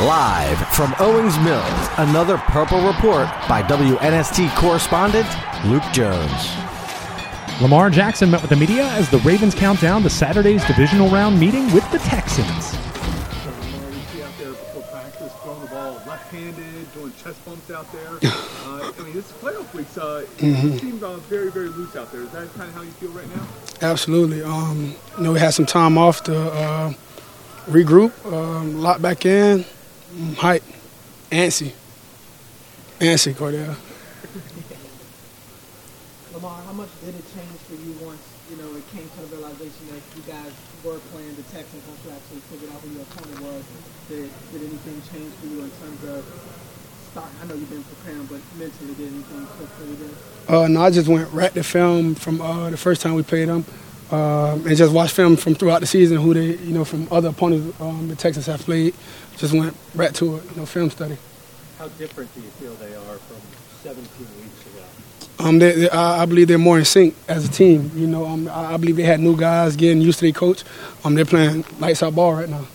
Live from Owings Mills, another Purple Report by WNST correspondent Luke Jones. Lamar Jackson met with the media as the Ravens count down to Saturday's divisional round meeting with the Texans. Lamar, you see out there before practice, throwing the ball left-handed, doing chest bumps out there. Uh, I mean, this playoff week's uh, Mm-hmm. it seems uh, very, very loose out there. Is that kind of how you feel right now? Absolutely. Um, you know, we had some time off to uh, regroup, um, lock back in, mm, hype, antsy, antsy, Cordell. Lamar, how much did it change for you once you know it came to the realization that you guys were playing the Texans once you actually figured out who your opponent was? Did, did anything change for you in terms of start? I know you've been preparing, but mentally, did anything click for you there? Uh, no, I just went right to film from uh, the first time we played them, uh, and just watch film from throughout the season, who they, you know, from other opponents um, the Texans have played. Just went right to it, you know, film study. How different do you feel they are from 17 weeks ago? Um, they, they, I I believe they're more in sync as a team. You know, um, I I believe they had new guys getting used to their coach. Um, they're playing lights out ball right now.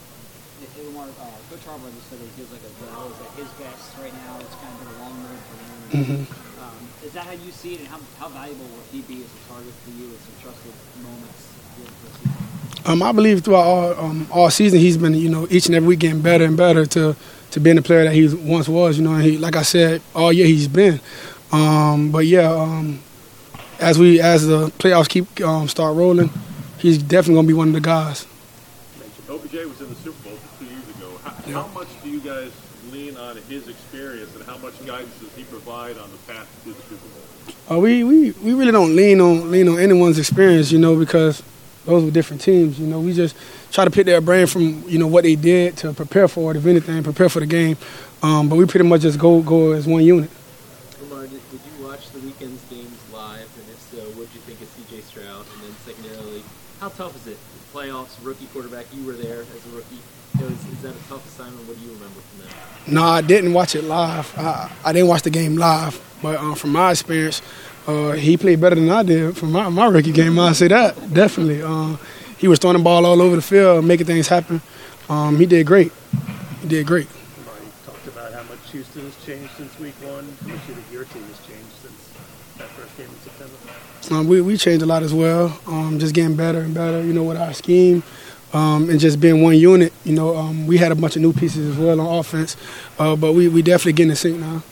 Hey, Lamar, uh, Coach Harbaugh just said that he feels like a Joe is at his best right now. It's kind of been a long road. Mm-hmm. Um, how you see it, and how, how valuable will he be as a target for you at some trusted moments during the season? Um, I believe throughout all, um, all season he's been, you know, each and every week getting better and better to to being the player that he once was. You know, and he, like I said, all year he's been. Um, but yeah, um, as we as the playoffs keep um, start rolling, he's definitely gonna be one of the guys. OBJ was in the Super Bowl two years ago. How, how much do you guys lean on his experience, and how much guidance does he provide on the path to the Super Bowl? Uh, we, we, we really don't lean on lean on anyone's experience, you know, because those were different teams. You know, we just try to pick their brain from you know what they did to prepare for it, if anything, prepare for the game. Um, but we pretty much just go go as one unit. Lamar, did, did you watch the weekend's games live? And if so, what did you think of CJ Stroud? And then secondarily, how tough is it? Playoffs, rookie quarterback, you were there as a rookie. You is, is that a tough assignment? What do you remember from that? No, I didn't watch it live. I, I didn't watch the game live, but um, from my experience, uh, he played better than I did from my, my rookie game. I say that definitely. Uh, he was throwing the ball all over the field, making things happen. Um, he did great. He did great. You talked about how much Houston has changed since Week One. How much do you think your team has changed in September? Um, we we changed a lot as well. Um, just getting better and better. You know, with our scheme. Um, and just being one unit, you know, um, we had a bunch of new pieces as well on offense, uh, but we, we definitely getting in sync now.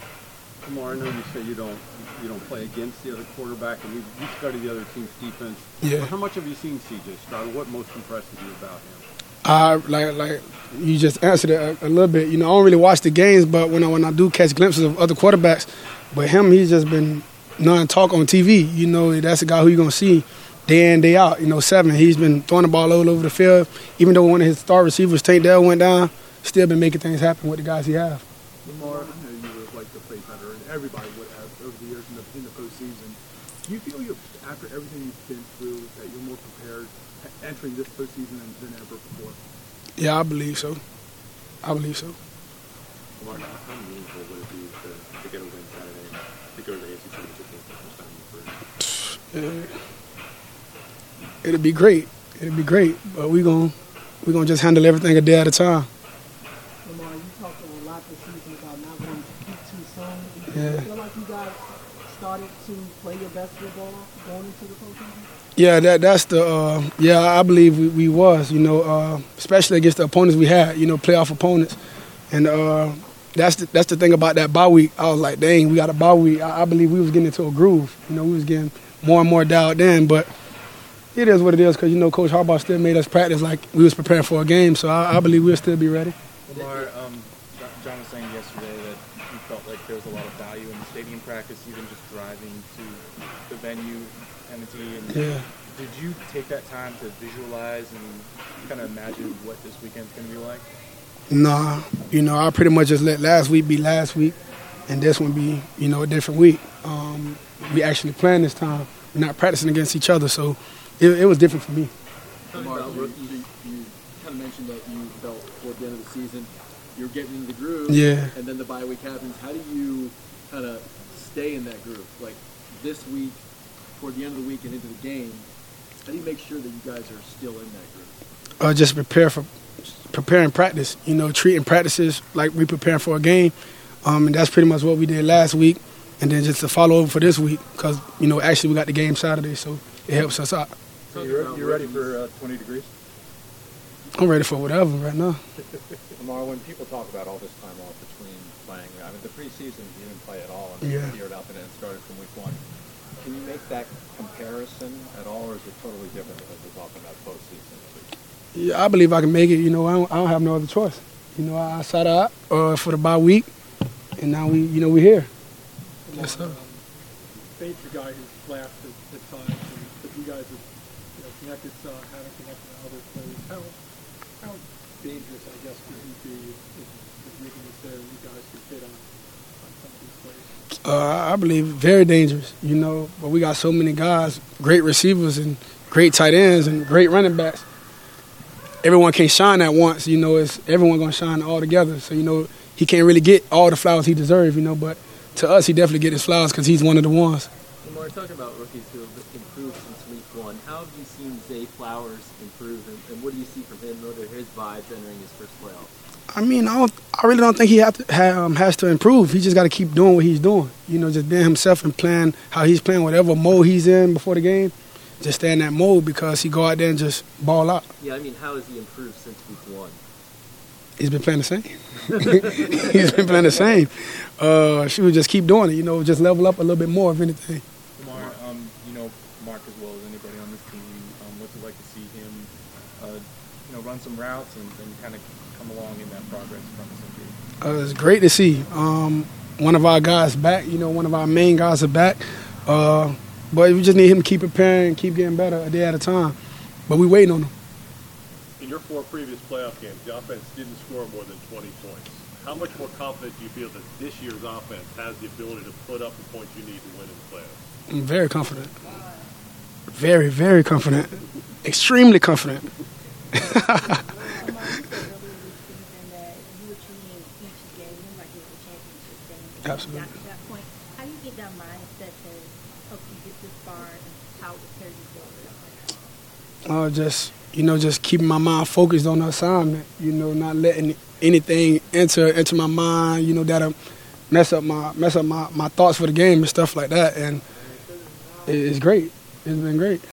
Lamar, I know you say you don't you don't play against the other quarterback, and you, you study the other team's defense. Yeah. How much have you seen CJ Stroud? What most impresses you about him? I like like you just answered it a, a little bit. You know, I don't really watch the games, but when I when I do catch glimpses of other quarterbacks, but him, he's just been non-talk on TV. You know, that's a guy who you're gonna see day in day out. You know, seven. He's been throwing the ball all over the field. Even though one of his star receivers, Tank Dell, went down, still been making things happen with the guys he have. Lamar, I know you would like to play better, and everybody would have over the years in the, in the postseason. Do you feel you, after everything you've been through, that you're more prepared entering this postseason than, than ever before? Yeah, I believe so. I believe so. Lamar, how meaningful would it be to, to get a win to go to the AFC Championship game for the first time in your? Uh, it'll be great. It'll be great. But we gon' we gonna just handle everything a day at a time. Lamar, you talked a lot this season about not wanting to peak too soon. Do you Yeah. feel like you guys started to play your best football going into the postseason? Yeah, that that's the uh, yeah. I believe we, we was you know uh, especially against the opponents we had you know playoff opponents, and uh, that's the, that's the thing about that bye week. I was like, dang, we got a bye week. I, I believe we was getting into a groove. You know, we was getting more and more dialed in. But it is what it is because you know Coach Harbaugh still made us practice like we was preparing for a game. So I, I believe we'll still be ready. Lamar, um, John- was saying yesterday that he felt like there was a lot of value in the stadium practice, even just driving to the venue, M&T. And Yeah. Did you take that time to visualize and kind of imagine what this weekend's going to be like? Nah, you know, I pretty much just let last week be last week, and this one be, you know, a different week. Um, we actually playing this time. We're not practicing against each other, so it, it was different for me. You, you, you kind of mentioned that you felt toward the end of the season you're getting into the groove. Yeah. And then the bye week happens. How do you kind of stay in that groove? Like this week, toward the end of the week and into the game, how do you make sure that you guys are still in that groove? Uh, just prepare for preparing practice. You know, treating practices like we preparing for a game, um, and that's pretty much what we did last week. And then just to follow over for this week, because you know actually we got the game Saturday, so it helps us out. So you're, you ready for uh, 20 degrees? I'm ready for whatever right now. Lamar, when people talk about all this time off between playing, I mean, the preseason you didn't play at all, and Yeah. you cleared up and it started from week one. Can you make that comparison at all, or is it totally different because we're talking about postseason? Yeah, I believe I can make it. You know, I don't, I don't have no other choice. You know, I, I sat out uh, for the bye week, and now we, you know, we're here. Yes, sir. Fade's a guy who's laughed at, at times, and but you guys have you know, connected, uh, haven't connected on other plays. How how dangerous, I guess, could you be if, if, Ricky was there and you guys could hit on, on some of these plays? Uh, I believe very dangerous. You know, but we got so many guys, great receivers and great tight ends and great running backs. Everyone can't shine at once. You know, it's everyone gonna shine all together. So you know, he can't really get all the flowers he deserves. You know, but to us, he definitely get his flowers because he's one of the ones. Lamar, talking about rookies who have improved since week one, how have you seen Zay Flowers improve, and, and what do you see from him? What are his vibes entering his first playoffs? I mean, I, don't, I really don't think he have to, ha, um, has to improve. He just got to keep doing what he's doing. You know, just being himself and playing how he's playing, whatever mode he's in before the game. Just stay in that mode because he go out there and just ball out. Yeah, I mean, how has he improved since week one? He's been playing the same. he's been playing the same. Uh, she would just keep doing it. You know, just level up a little bit more, if anything. Lamar, um, you know Mark as well as anybody on this team. Um, what's it like to see him, uh, you know, run some routes and, and kind of come along in that progress from his injury? Uh, it's great to see. Um, one of our guys back. You know, one of our main guys are back. Uh, but we just need him to keep preparing, and keep getting better a day at a time. But we waiting on him. In your four previous playoff games, the offense didn't score more than 20 points. How much more confident do you feel that this year's offense has the ability to put up the points you need to win in the playoffs? I'm very confident. Very, very confident. Extremely confident. Absolutely. Got to that point. How do you get that mindset to help you get this far and how it carry you forward? Uh, just you know, just keeping my mind focused on the assignment. You know, not letting anything enter into my mind. You know, that'll mess up my mess up my, my thoughts for the game and stuff like that. And it's great. It's been great.